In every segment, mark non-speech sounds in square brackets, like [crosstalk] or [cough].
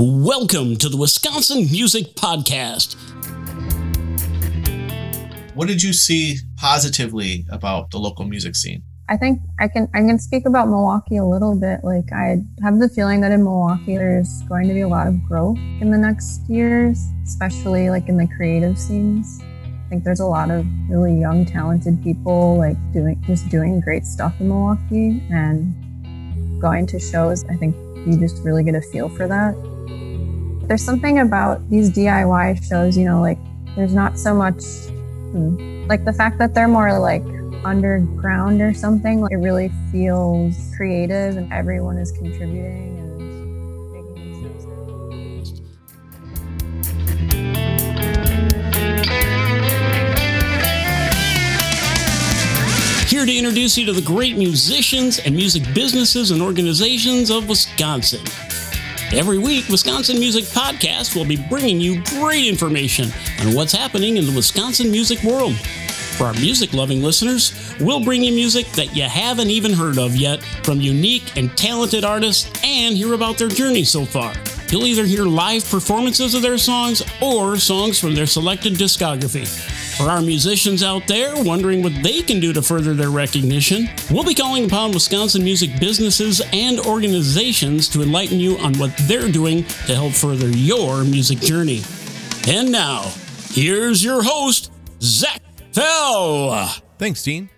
Welcome to the Wisconsin Music Podcast. What did you see positively about the local music scene? I think I can I can speak about Milwaukee a little bit. Like I have the feeling that in Milwaukee there's going to be a lot of growth in the next years, especially like in the creative scenes. I think there's a lot of really young, talented people like doing just doing great stuff in Milwaukee and going to shows. I think you just really get a feel for that. There's something about these DIY shows, you know, like there's not so much hmm, like the fact that they're more like underground or something. Like it really feels creative and everyone is contributing and making these. Here to introduce you to the great musicians and music businesses and organizations of Wisconsin. Every week, Wisconsin Music Podcast will be bringing you great information on what's happening in the Wisconsin music world. For our music loving listeners, we'll bring you music that you haven't even heard of yet from unique and talented artists and hear about their journey so far. You'll either hear live performances of their songs or songs from their selected discography. For our musicians out there wondering what they can do to further their recognition, we'll be calling upon Wisconsin music businesses and organizations to enlighten you on what they're doing to help further your music journey. And now, here's your host, Zach Fell. Thanks, Dean.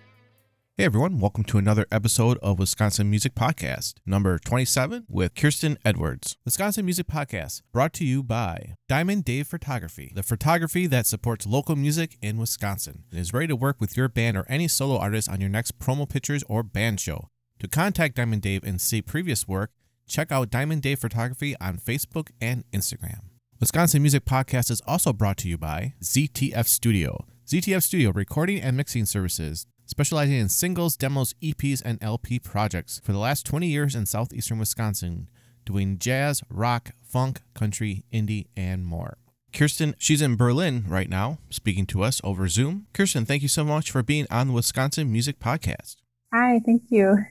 Hey everyone, welcome to another episode of Wisconsin Music Podcast, number 27 with Kirsten Edwards. Wisconsin Music Podcast, brought to you by Diamond Dave Photography, the photography that supports local music in Wisconsin. and is ready to work with your band or any solo artist on your next promo pictures or band show. To contact Diamond Dave and see previous work, check out Diamond Dave Photography on Facebook and Instagram. Wisconsin Music Podcast is also brought to you by ZTF Studio. ZTF Studio recording and mixing services specializing in singles, demos, EPs, and LP projects for the last 20 years in southeastern Wisconsin, doing jazz, rock, funk, country, indie, and more. Kirsten, she's in Berlin right now, speaking to us over Zoom. Kirsten, thank you so much for being on the Wisconsin Music Podcast. Hi, thank you.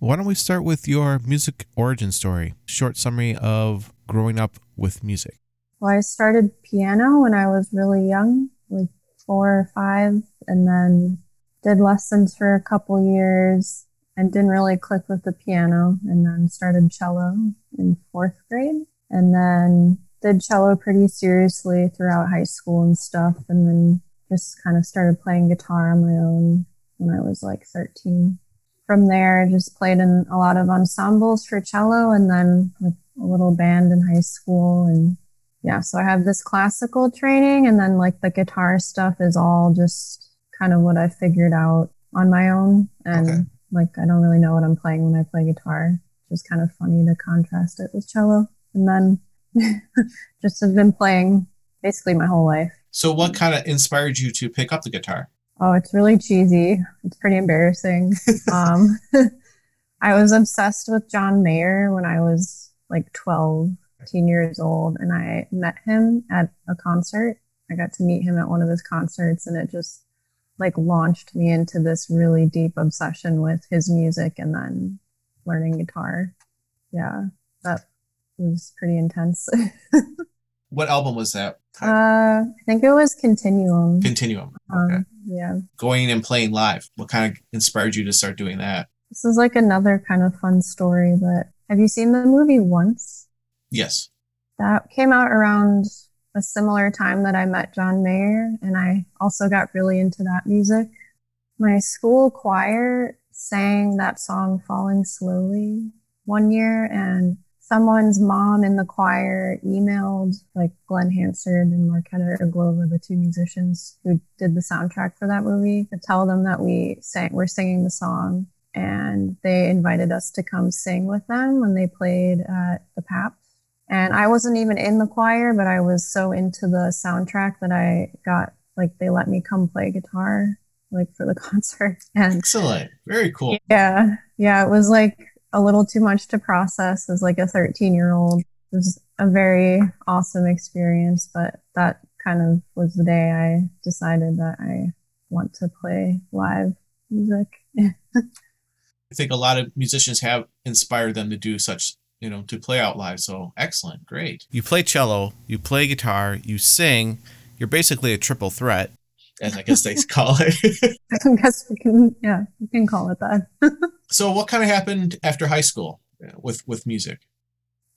Why don't we start with your music origin story? Short summary of growing up with music. Well, I started piano when I was really young, like four or five, and then did lessons for a couple years and didn't really click with the piano and then started cello in fourth grade and then did cello pretty seriously throughout high school and stuff and then just kind of started playing guitar on my own when I was like 13. From there, just played in a lot of ensembles for cello and then with a little band in high school and yeah, so I have this classical training and then like the guitar stuff is all just kind of what I figured out on my own. And okay. like, I don't really know what I'm playing when I play guitar. It's just kind of funny to contrast it with cello. And then [laughs] just have been playing basically my whole life. So, what kind of inspired you to pick up the guitar? Oh, it's really cheesy. It's pretty embarrassing. [laughs] um, [laughs] I was obsessed with John Mayer when I was like 12, 13 years old, and I met him at a concert. I got to meet him at one of his concerts, and it just like launched me into this really deep obsession with his music and then learning guitar. Yeah, that was pretty intense. [laughs] what album was that? Uh, I think it was Continuum. Continuum. Okay. Um, yeah. Going and playing live. What kind of inspired you to start doing that? This is like another kind of fun story, but have you seen the movie Once? Yes. That came out around a similar time that I met John Mayer, and I also got really into that music. My school choir sang that song Falling Slowly one year, and someone's mom in the choir emailed like Glen Hansard and Marketa Irglova, the two musicians who did the soundtrack for that movie, to tell them that we sang, we're singing the song. And they invited us to come sing with them when they played at the Pabst and I wasn't even in the choir, but I was so into the soundtrack that I got like they let me come play guitar like for the [laughs] concert. And excellent. Very cool. Yeah. Yeah. It was like a little too much to process as like a 13 year old. It was a very awesome experience, but that kind of was the day I decided that I want to play live music. [laughs] I think a lot of musicians have inspired them to do such you know, to play out live. So excellent, great. You play cello, you play guitar, you sing. You're basically a triple threat. As I guess they call it. [laughs] I guess we can, yeah, we can call it that. [laughs] so, what kind of happened after high school uh, with with music?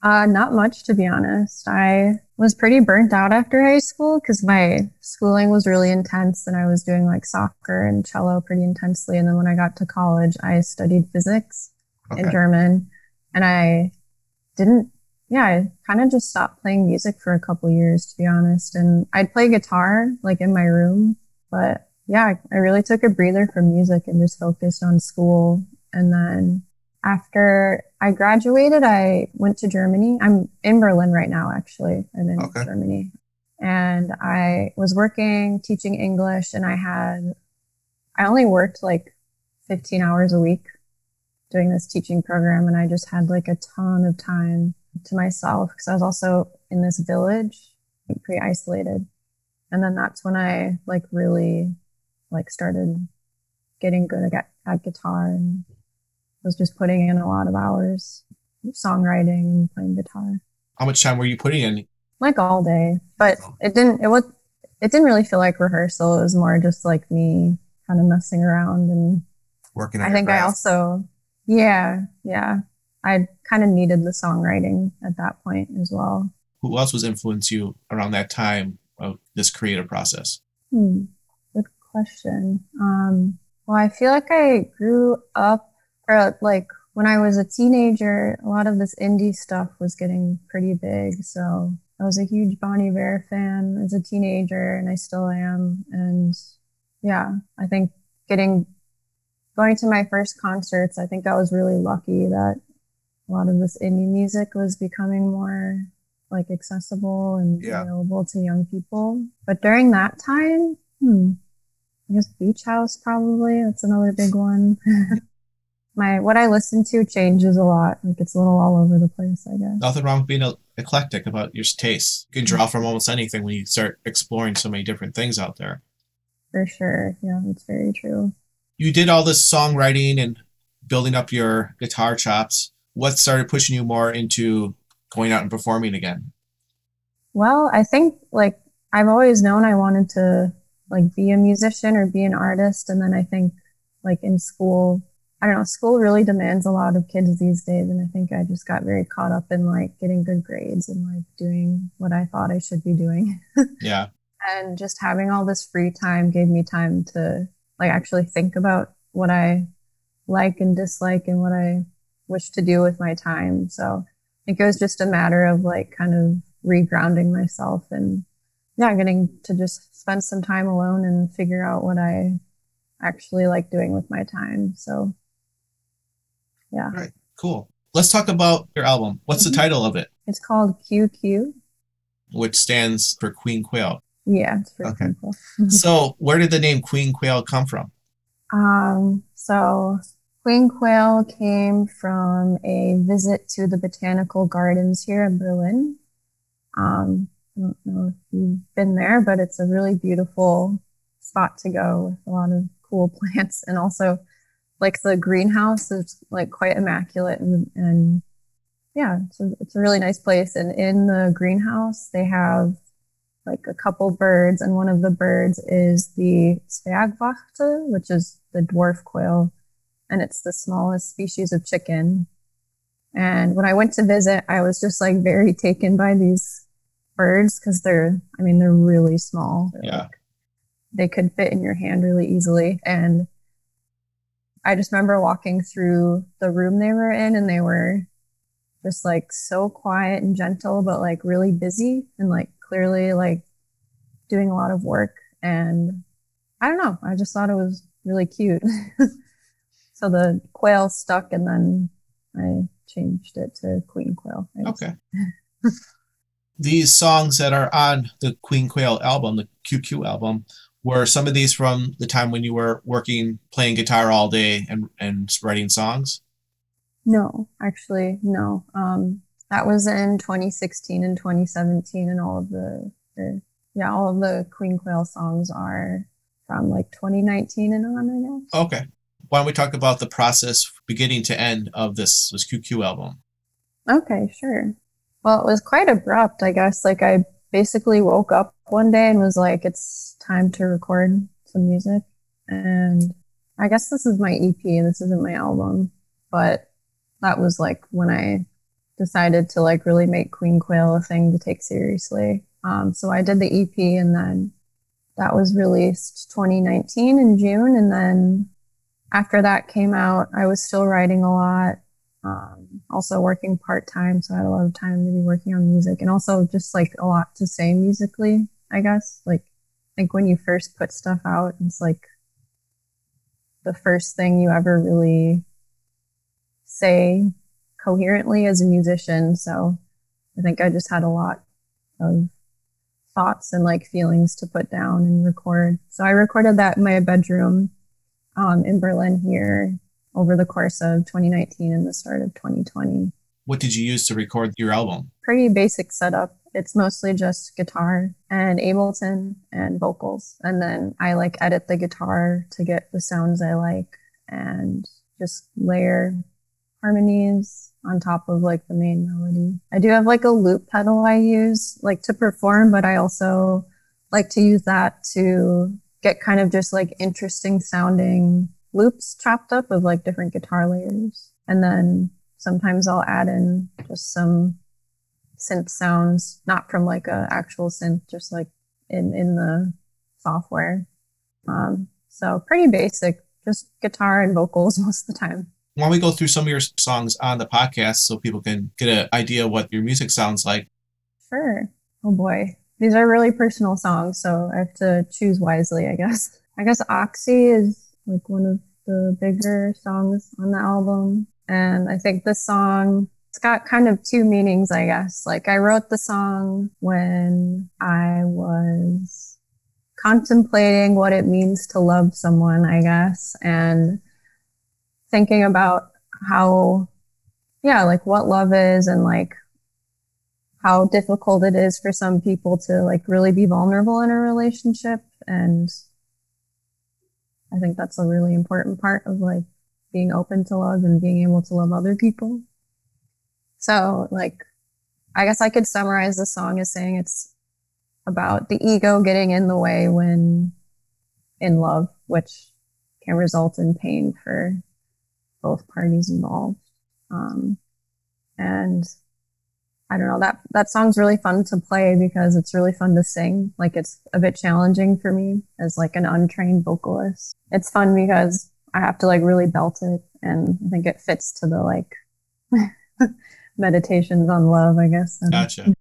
Uh, not much, to be honest. I was pretty burnt out after high school because my schooling was really intense and I was doing like soccer and cello pretty intensely. And then when I got to college, I studied physics okay. and German. And I didn't, yeah, I kind of just stopped playing music for a couple years, to be honest. And I'd play guitar like in my room. But yeah, I really took a breather from music and just focused on school. And then after I graduated, I went to Germany. I'm in Berlin right now, actually. I'm in okay. Germany. And I was working teaching English, and I had, I only worked like 15 hours a week doing this teaching program. And I just had like a ton of time to myself because I was also in this village, pretty isolated. And then that's when I like really like started getting good at, at guitar and was just putting in a lot of hours songwriting and playing guitar. How much time were you putting in? Like all day, but it didn't. It was. It didn't really feel like rehearsal. It was more just like me kind of messing around and working. I think. I also, yeah, yeah. I kind of needed the songwriting at that point as well. Who else was influenced you around that time of this creative process? Hmm. Good question. Um, well, I feel like I grew up or like when I was a teenager, a lot of this indie stuff was getting pretty big. So I was a huge Bon Iver fan as a teenager, and I still am. And yeah, I think getting going to my first concerts, I think I was really lucky that a lot of this indie music was becoming more like accessible and yeah. available to young people. But during that time, hmm, I guess Beach House probably. That's another big one. [laughs] my what I listen to changes a lot. Like it's a little all over the place, I guess. Nothing wrong with being eclectic about your tastes. You can draw from almost anything when you start exploring so many different things out there. For sure. Yeah, that's very true. You did all this songwriting and building up your guitar chops. What started pushing you more into going out and performing again? Well, I think like I've always known I wanted to like be a musician or be an artist and then I think like in school I don't know, school really demands a lot of kids these days. And I think I just got very caught up in like getting good grades and like doing what I thought I should be doing. [laughs] yeah. And just having all this free time gave me time to like actually think about what I like and dislike and what I wish to do with my time. So I think it was just a matter of like kind of regrounding myself and yeah, getting to just spend some time alone and figure out what I actually like doing with my time. So yeah. All right. Cool. Let's talk about your album. What's mm-hmm. the title of it? It's called QQ, which stands for Queen Quail. Yeah, it's okay. [laughs] So, where did the name Queen Quail come from? Um, so Queen Quail came from a visit to the botanical gardens here in Berlin. Um, I don't know if you've been there, but it's a really beautiful spot to go with a lot of cool [laughs] plants and also like the greenhouse is like quite immaculate and, and yeah, it's a, it's a really nice place. And in the greenhouse, they have like a couple birds, and one of the birds is the Zwergwachtel, which is the dwarf quail, and it's the smallest species of chicken. And when I went to visit, I was just like very taken by these birds because they're, I mean, they're really small. They're yeah. Like, they could fit in your hand really easily. And I just remember walking through the room they were in and they were just like so quiet and gentle, but like really busy and like clearly like doing a lot of work. And I don't know, I just thought it was really cute. [laughs] so the quail stuck and then I changed it to Queen Quail. Okay. [laughs] These songs that are on the Queen Quail album, the QQ album, were some of these from the time when you were working playing guitar all day and and writing songs no actually no um that was in 2016 and 2017 and all of the, the yeah all of the queen quail songs are from like 2019 and on i guess okay why don't we talk about the process beginning to end of this this qq album Okay, sure. Well, it was quite abrupt, I guess. Like, I basically woke up one day and was like, it's time to record some music. And I guess this is my EP, this isn't my album, but that was like when I decided to like really make Queen Quail a thing to take seriously. Um, so I did the EP and then that was released 2019 in June. And then after that came out, I was still writing a lot, um, also working part time. So I had a lot of time to be working on music and also just like a lot to say musically, I guess. Like, like when you first put stuff out, it's like the first thing you ever really say coherently as a musician. So I think I just had a lot of thoughts and like feelings to put down and record. So I recorded that in my bedroom um, in Berlin here over the course of 2019 and the start of 2020. What did you use to record your album? Pretty basic setup. It's mostly just guitar and Ableton and vocals. And then I like edit the guitar to get the sounds I like and just layer harmonies on top of like the main melody. I do have like a loop pedal I use like to perform, but I also like to use that to get kind of just like interesting sounding loops chopped up of like different guitar layers. And then sometimes I'll add in just some synth sounds, not from like a actual synth, just like in, in the software. Um, so pretty basic, just guitar and vocals [laughs] most of the time why don't we go through some of your songs on the podcast so people can get an idea what your music sounds like? Sure. Oh boy. These are really personal songs, so I have to choose wisely, I guess. I guess Oxy is like one of the bigger songs on the album. And I think this song, it's got kind of two meanings, I guess. Like I wrote the song when I was contemplating what it means to love someone, I guess. And thinking about how, yeah, like what love is and like how difficult it is for some people to like really be vulnerable in a relationship. And I think that's a really important part of like being open to love and being able to love other people. So like, I guess I could summarize the song as saying it's about the ego getting in the way when in love, which can result in pain for both parties involved. Um, and I don't know that that song's really fun to play because it's really fun to sing. Like it's a bit challenging for me as like an untrained vocalist. It's fun because I have to like really belt it, and I think it fits to the like [laughs] meditations on love. I guess. Gotcha.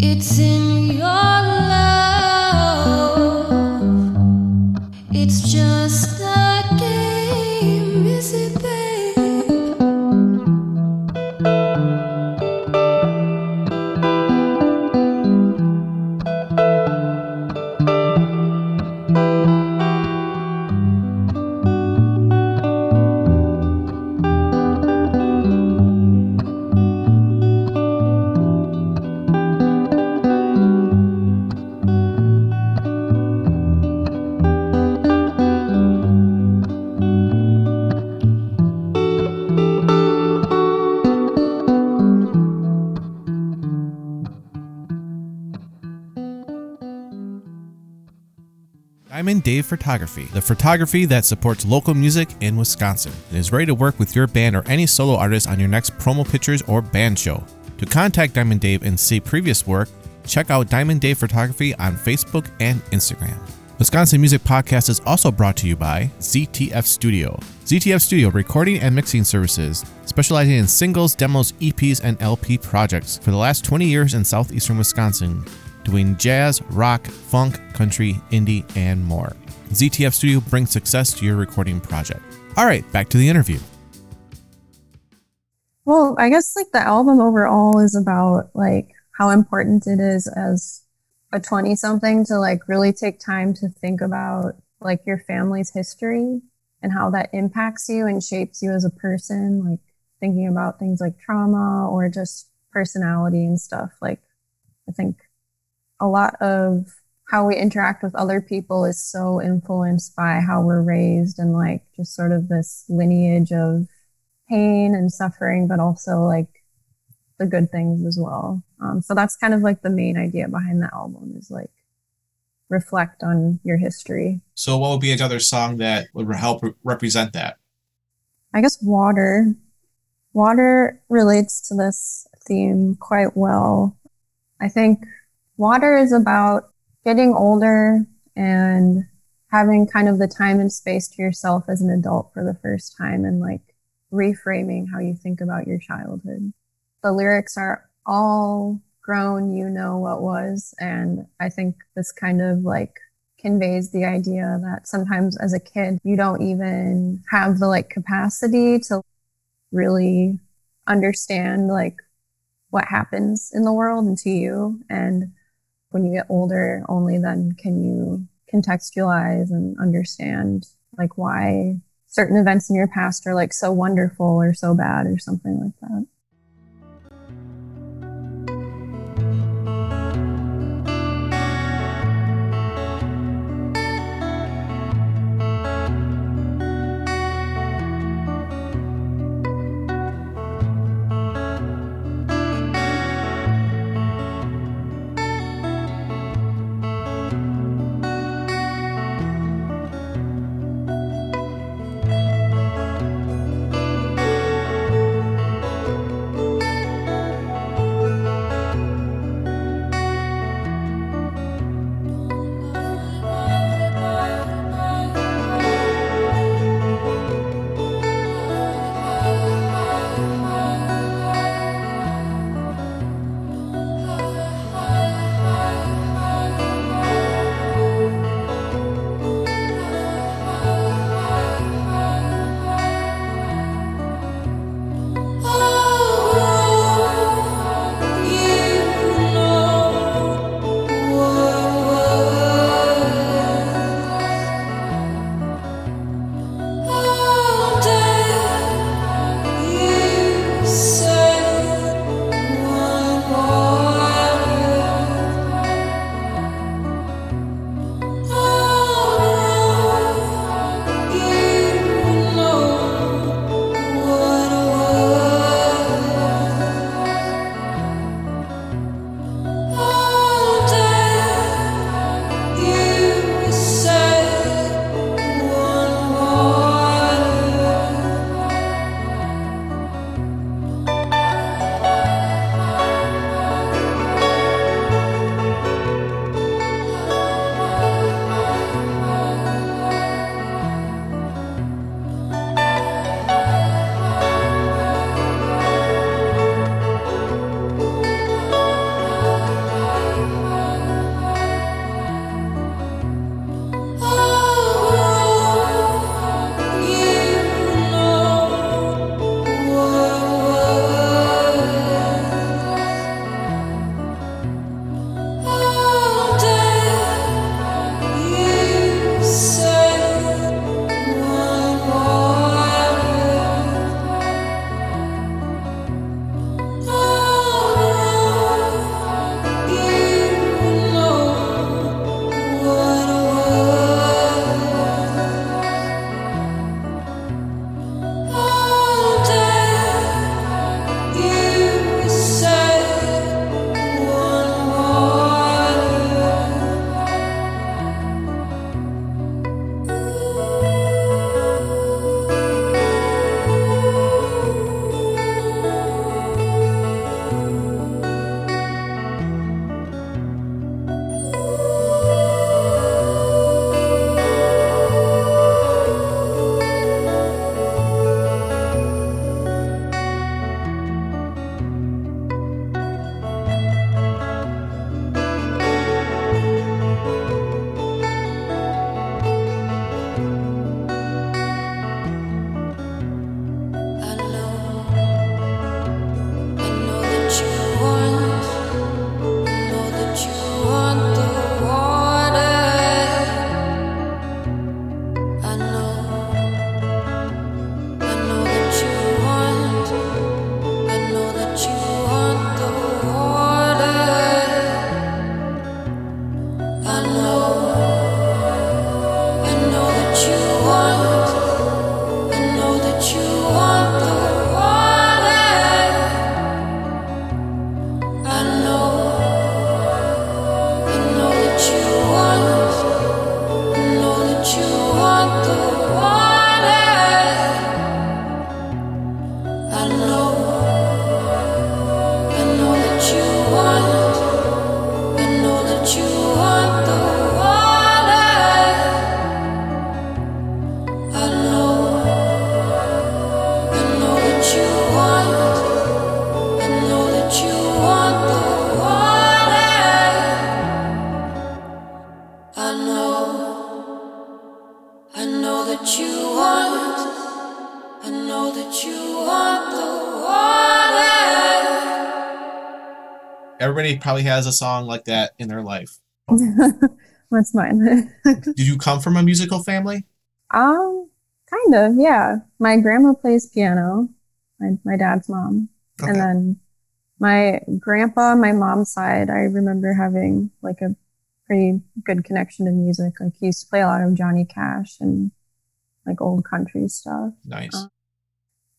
It's in your Photography, the photography that supports local music in Wisconsin and is ready to work with your band or any solo artist on your next promo pictures or band show. To contact Diamond Dave and see previous work, check out Diamond Dave Photography on Facebook and Instagram. Wisconsin Music Podcast is also brought to you by ZTF Studio. ZTF Studio recording and mixing services, specializing in singles, demos, EPs, and LP projects for the last 20 years in southeastern Wisconsin, doing jazz, rock, funk, country, indie, and more. ZTF Studio brings success to your recording project. All right, back to the interview. Well, I guess like the album overall is about like how important it is as a 20 something to like really take time to think about like your family's history and how that impacts you and shapes you as a person like thinking about things like trauma or just personality and stuff like i think a lot of how we interact with other people is so influenced by how we're raised and like just sort of this lineage of pain and suffering but also like the good things as well. Um, so that's kind of like the main idea behind the album is like reflect on your history. So, what would be another song that would help re- represent that? I guess water. Water relates to this theme quite well. I think water is about getting older and having kind of the time and space to yourself as an adult for the first time and like reframing how you think about your childhood the lyrics are all grown, you know what was. And I think this kind of like conveys the idea that sometimes as a kid, you don't even have the like capacity to really understand like what happens in the world and to you. And when you get older, only then can you contextualize and understand like why certain events in your past are like so wonderful or so bad or something like that. Everybody probably has a song like that in their life. [laughs] What's mine? [laughs] Did you come from a musical family? um, kind of, yeah. My grandma plays piano, my, my dad's mom. Okay. And then my grandpa, on my mom's side, I remember having like a pretty good connection to music. Like he used to play a lot of Johnny Cash and like old country stuff. nice. Uh,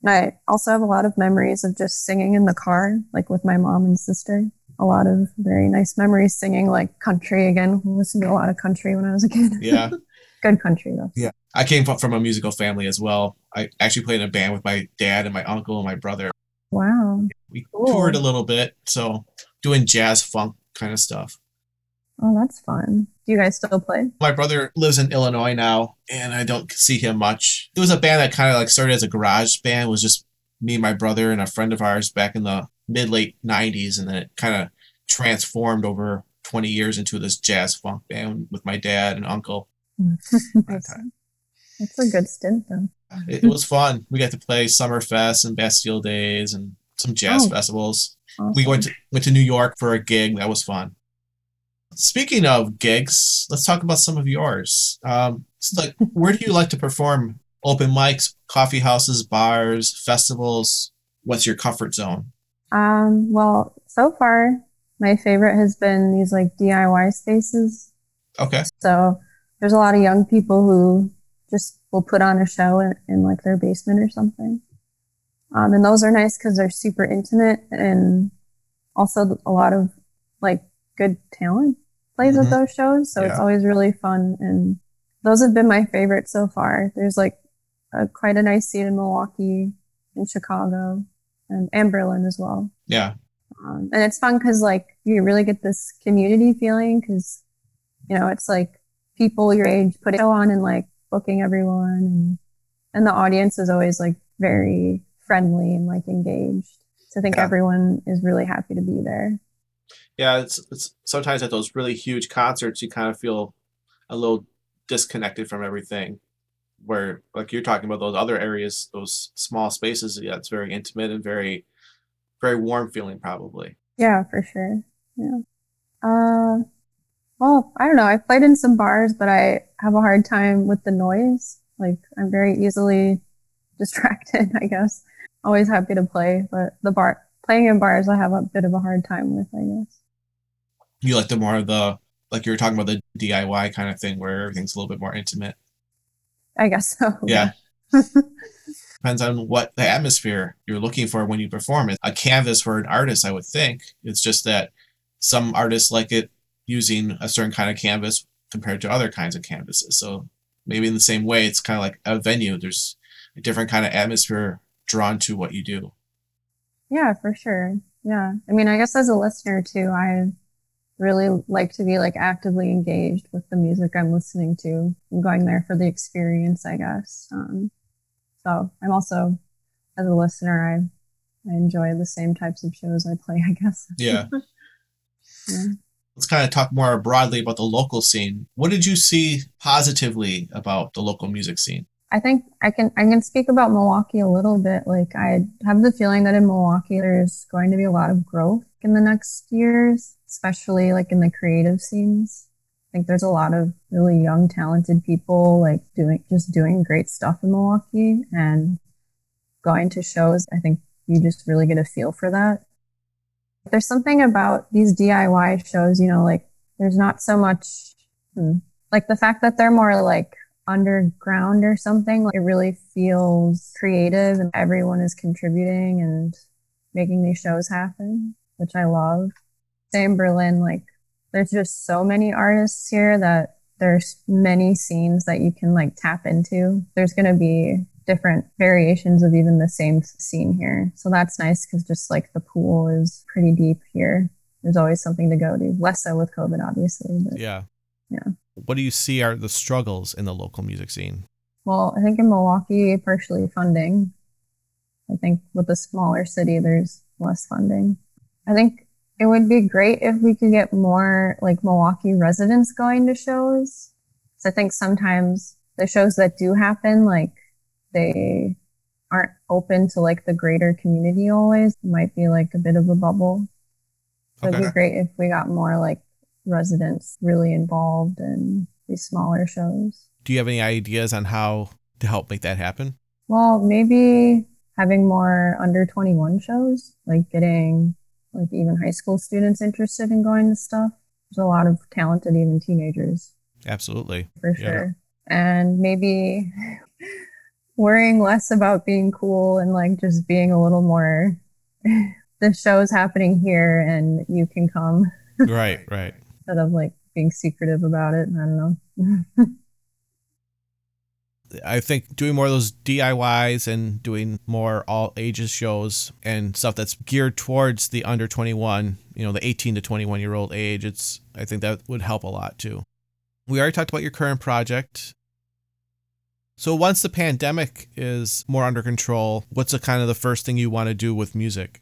And I also have a lot of memories of just singing in the car, like with my mom and sister. A lot of very nice memories singing like country again. I listened to a lot of country when I was a kid. Yeah. [laughs] good country though. Yeah. I came from from a musical family as well. I actually played in a band with my dad and my uncle and my brother. Wow. We Cool. toured a little bit, so doing jazz funk kind of stuff. Oh, that's fun. Do you guys still play? My brother lives in Illinois now, and I don't see him much. It was a band that kind of like started as a garage band. It was just me, and my brother, and a friend of ours back in the mid late '90s, and then it kind of transformed over 20 years into this jazz funk band with my dad and uncle. [laughs] That's, that's a good stint though. It, it was fun. We got to play Summerfest and Bastille Days and some jazz Oh. festivals. Awesome. We went to, went to New York for a gig. That was fun. Speaking of gigs, let's talk about some of yours. Um, it's like, [laughs] where do you like to perform? Open mics, coffee houses, bars, festivals. What's your comfort zone? Um, well, so far my favorite has been these like DIY spaces. Okay. So there's a lot of young people who just will put on a show in, in like their basement or something. Um, and those are nice because they're super intimate and also a lot of like good talent plays Mhm. at those shows. So it's always really fun. And those have been my favorite so far. There's like a, quite a nice scene in Milwaukee, in Chicago, and, and Berlin as well. Yeah. Um, and it's fun because like you really get this community feeling because you know it's like people your age putting it on and like booking everyone and and the audience is always like very friendly and like engaged. So I think Yeah. everyone is really happy to be there. Yeah. It's, it's sometimes at those really huge concerts, you kind of feel a little disconnected from everything. Where, like you're talking about those other areas, those small spaces, yeah, it's very intimate and very, very warm feeling, probably. Yeah, for sure. Yeah. Uh, well, I don't know. I've played in some bars, but I have a hard time with the noise. Like I'm very easily [laughs] distracted, I guess. Always happy to play, but the bar playing in bars I have a bit of a hard time with, I guess. You like the more of the, like you were talking about the DIY kind of thing where everything's a little bit more intimate. I guess so. [laughs] Yeah. [laughs] Depends on what the atmosphere you're looking for when you perform it. A canvas for an artist, I would think. It's just that some artists like it using a certain kind of canvas compared to other kinds of canvases. So maybe in the same way, it's kind of like a venue. There's a different kind of atmosphere drawn to what you do. Yeah, for sure. Yeah. I mean, I guess as a listener too, I really like to be like actively engaged with the music I'm listening to. I'm going there for the experience, I guess. Um, so I'm also, as a listener, I, I enjoy the same types of shows I play, [laughs] I guess. Yeah. [laughs] Yeah. Let's kind of talk more broadly about the local scene. What did you see positively about the local music scene? I think I can I can speak about Milwaukee a little bit. Like I have the feeling that in Milwaukee there's going to be a lot of growth in the next years, especially like in the creative scenes. I think there's a lot of really young, talented people like doing just doing great stuff in Milwaukee and going to shows. I think you just really get a feel for that. There's something about these DIY shows, you know, like there's not so much hmm, like the fact that they're more like underground or something. Like, it really feels creative and everyone is contributing and making these shows happen, which I love. Same Berlin, like there's just so many artists here that there's many scenes that you can like tap into. There's going to be different variations of even the same scene here. So that's nice because just like the pool is pretty deep here. There's always something to go to. Less so with COVID, obviously. But Yeah. Yeah. What do you see are the struggles in the local music scene? Well, I think in Milwaukee, partially funding. I think with a smaller city, there's less funding. I think it would be great if we could get more like Milwaukee residents going to shows. So I think sometimes the shows that do happen, like they aren't open to like the greater community always. It might be like a bit of a bubble. So it'd be great if we got more like residents really involved in these smaller shows. Do you have any ideas on how to help make that happen? Well, maybe having more under 21 shows, like getting like even high school students interested in going to stuff. There's a lot of talented even teenagers Absolutely. for Yeah. sure. And maybe [laughs] worrying less about being cool and like just being a little more [laughs] the show's happening here and you can come [laughs] right, right. instead of like being secretive about it. I don't know. I think doing more of those DIYs and doing more all ages shows and stuff that's geared towards the under 21, you know, the 18 to 21 year old age, it's I think that would help a lot too. We already talked about your current project. So once the pandemic is more under control, what's the kind of the first thing you want to do with music?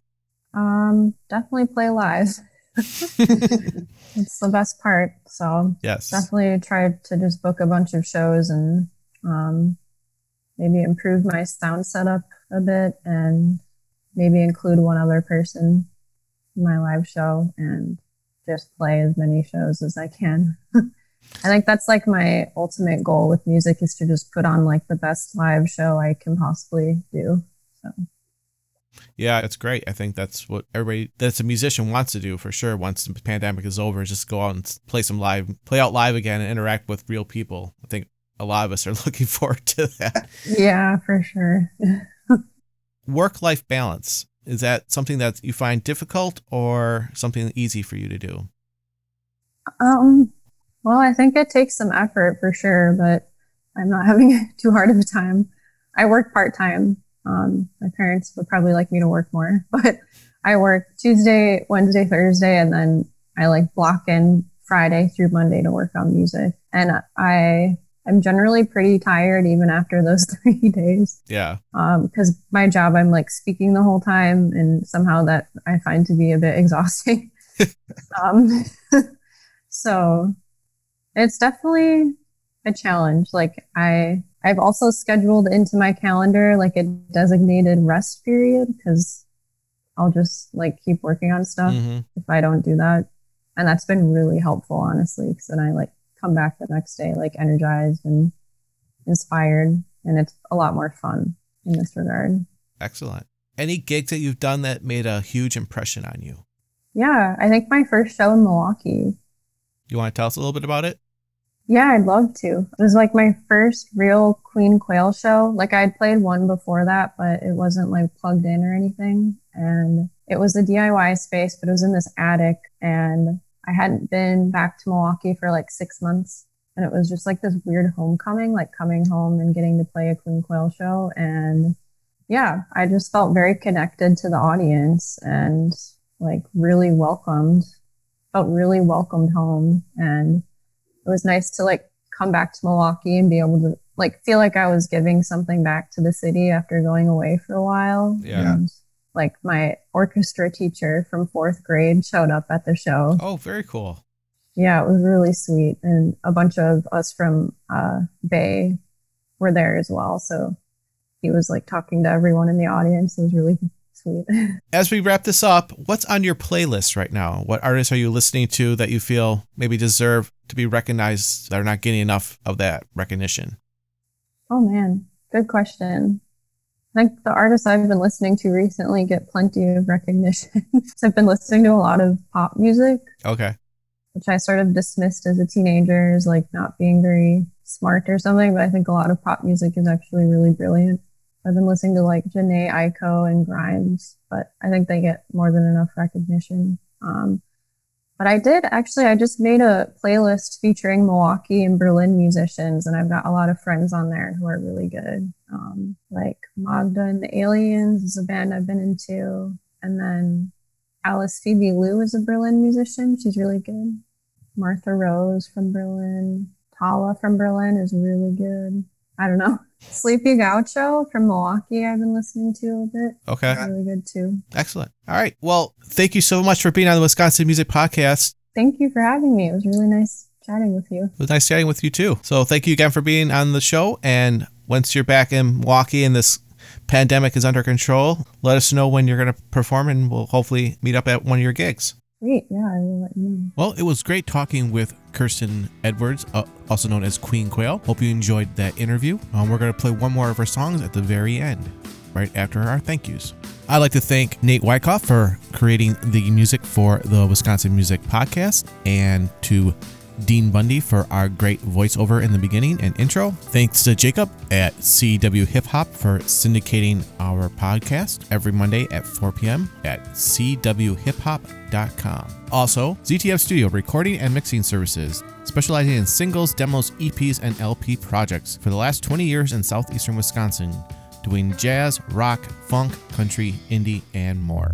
Um, definitely play live. [laughs] It's the best part. So yes. definitely try to just book a bunch of shows and um, maybe improve my sound setup a bit and maybe include one other person in my live show and just play as many shows as I can. [laughs] I think that's like my ultimate goal with music is to just put on like the best live show I can possibly do. So Yeah, it's great. I think that's what everybody that's a musician wants to do for sure. Once the pandemic is over, just go out and play some live, play out live again, and interact with real people. I think a lot of us are [laughs] looking forward to that. yeah, for sure. [laughs] Work life balance is that something that you find difficult or something easy for you to do? Um, well, I think it takes some effort for sure, but I'm not [laughs] having too hard of a time. I work part time. Um, my parents would probably like me to work more, but I work Tuesday, Wednesday, Thursday, and then I like block in Friday through Monday to work on music. And I am generally pretty tired even after those [laughs] three days Yeah, because my job I'm like speaking the whole time, and somehow that I find to be a bit [laughs] exhausting. [laughs] um, so it's definitely a challenge. Like I, I've also scheduled into my calendar like a designated rest period because I'll just like keep working on stuff hmm if I don't do that, and that's been really helpful, honestly. Because then I like come back the next day like energized and inspired, and it's a lot more fun in this regard. excellent. Any gigs that you've done that made a huge impression on you? Yeah, I think my first show in Milwaukee. You want to tell us a little bit about it? Yeah, I'd love to. It was like my first real Queen Quail show. Like I'd played one before that, but it wasn't like plugged in or anything. And it was a DIY space, but it was in this attic. And I hadn't been back to Milwaukee for like six months. And it was just like this weird homecoming, like coming home and getting to play a Queen Quail show. And yeah, I just felt very connected to the audience and like really welcomed, felt really welcomed home. And it was nice to like come back to Milwaukee and be able to like feel like I was giving something back to the city after going away for a while. Yeah. And like my orchestra teacher from fourth grade showed up at the show. Oh, very cool. Yeah, it was really sweet. And a bunch of us from uh, Bay were there as well. So he was like talking to everyone in the audience. It was really sweet. [laughs] As we wrap this up, what's on your playlist right now? What artists are you listening to that you feel maybe deserve to be recognized that are not getting enough of that recognition? oh man, good question. I think the artists I've been listening to recently get plenty of recognition. [laughs] I've been listening to a lot of pop music, Okay. which I sort of dismissed as a teenager as like not being very smart or something, but I think a lot of pop music is actually really brilliant. I've been listening to like Jhené Aiko and Grimes, but I think they get more than enough recognition. Um, but I did actually, I just made a playlist featuring Milwaukee and Berlin musicians, and I've got a lot of friends on there who are really good. Um, like Magda and the Aliens is a band I've been into. And then Alice Phoebe Lou is a Berlin musician. She's really good. Martha Rose from Berlin. Tala from Berlin is really good. I don't know. [laughs] Sleepy Gaucho from Milwaukee, I've been listening to a bit. Okay. Really good too. Excellent. All right. Well, thank you so much for being on the Wisconsin Music Podcast. Thank you for having me. It was really nice chatting with you. It was nice chatting with you too. So thank you again for being on the show. And once you're back in Milwaukee and this pandemic is under control, let us know when you're going to perform and we'll hopefully meet up at one of your gigs. Great. Yeah, I will let you know. Well, it was great talking with Kirsten Edwards, uh, also known as Queen Quail. Hope you enjoyed that interview. Um, we're going to play one more of her songs at the very end, right after our thank yous. I'd like to thank Nate Wyckoff for creating the music for the Wisconsin Music Podcast and to Dean Bundy for our great voiceover in the beginning and intro. Thanks to Jacob at CW Hip Hop for syndicating our podcast every Monday at 4 p.m. at cwhiphop.com. Also, ZTF Studio recording and mixing services, specializing in singles, demos, EPs, and LP projects for the last 20 years in southeastern Wisconsin, doing jazz, rock, funk, country, indie, and more.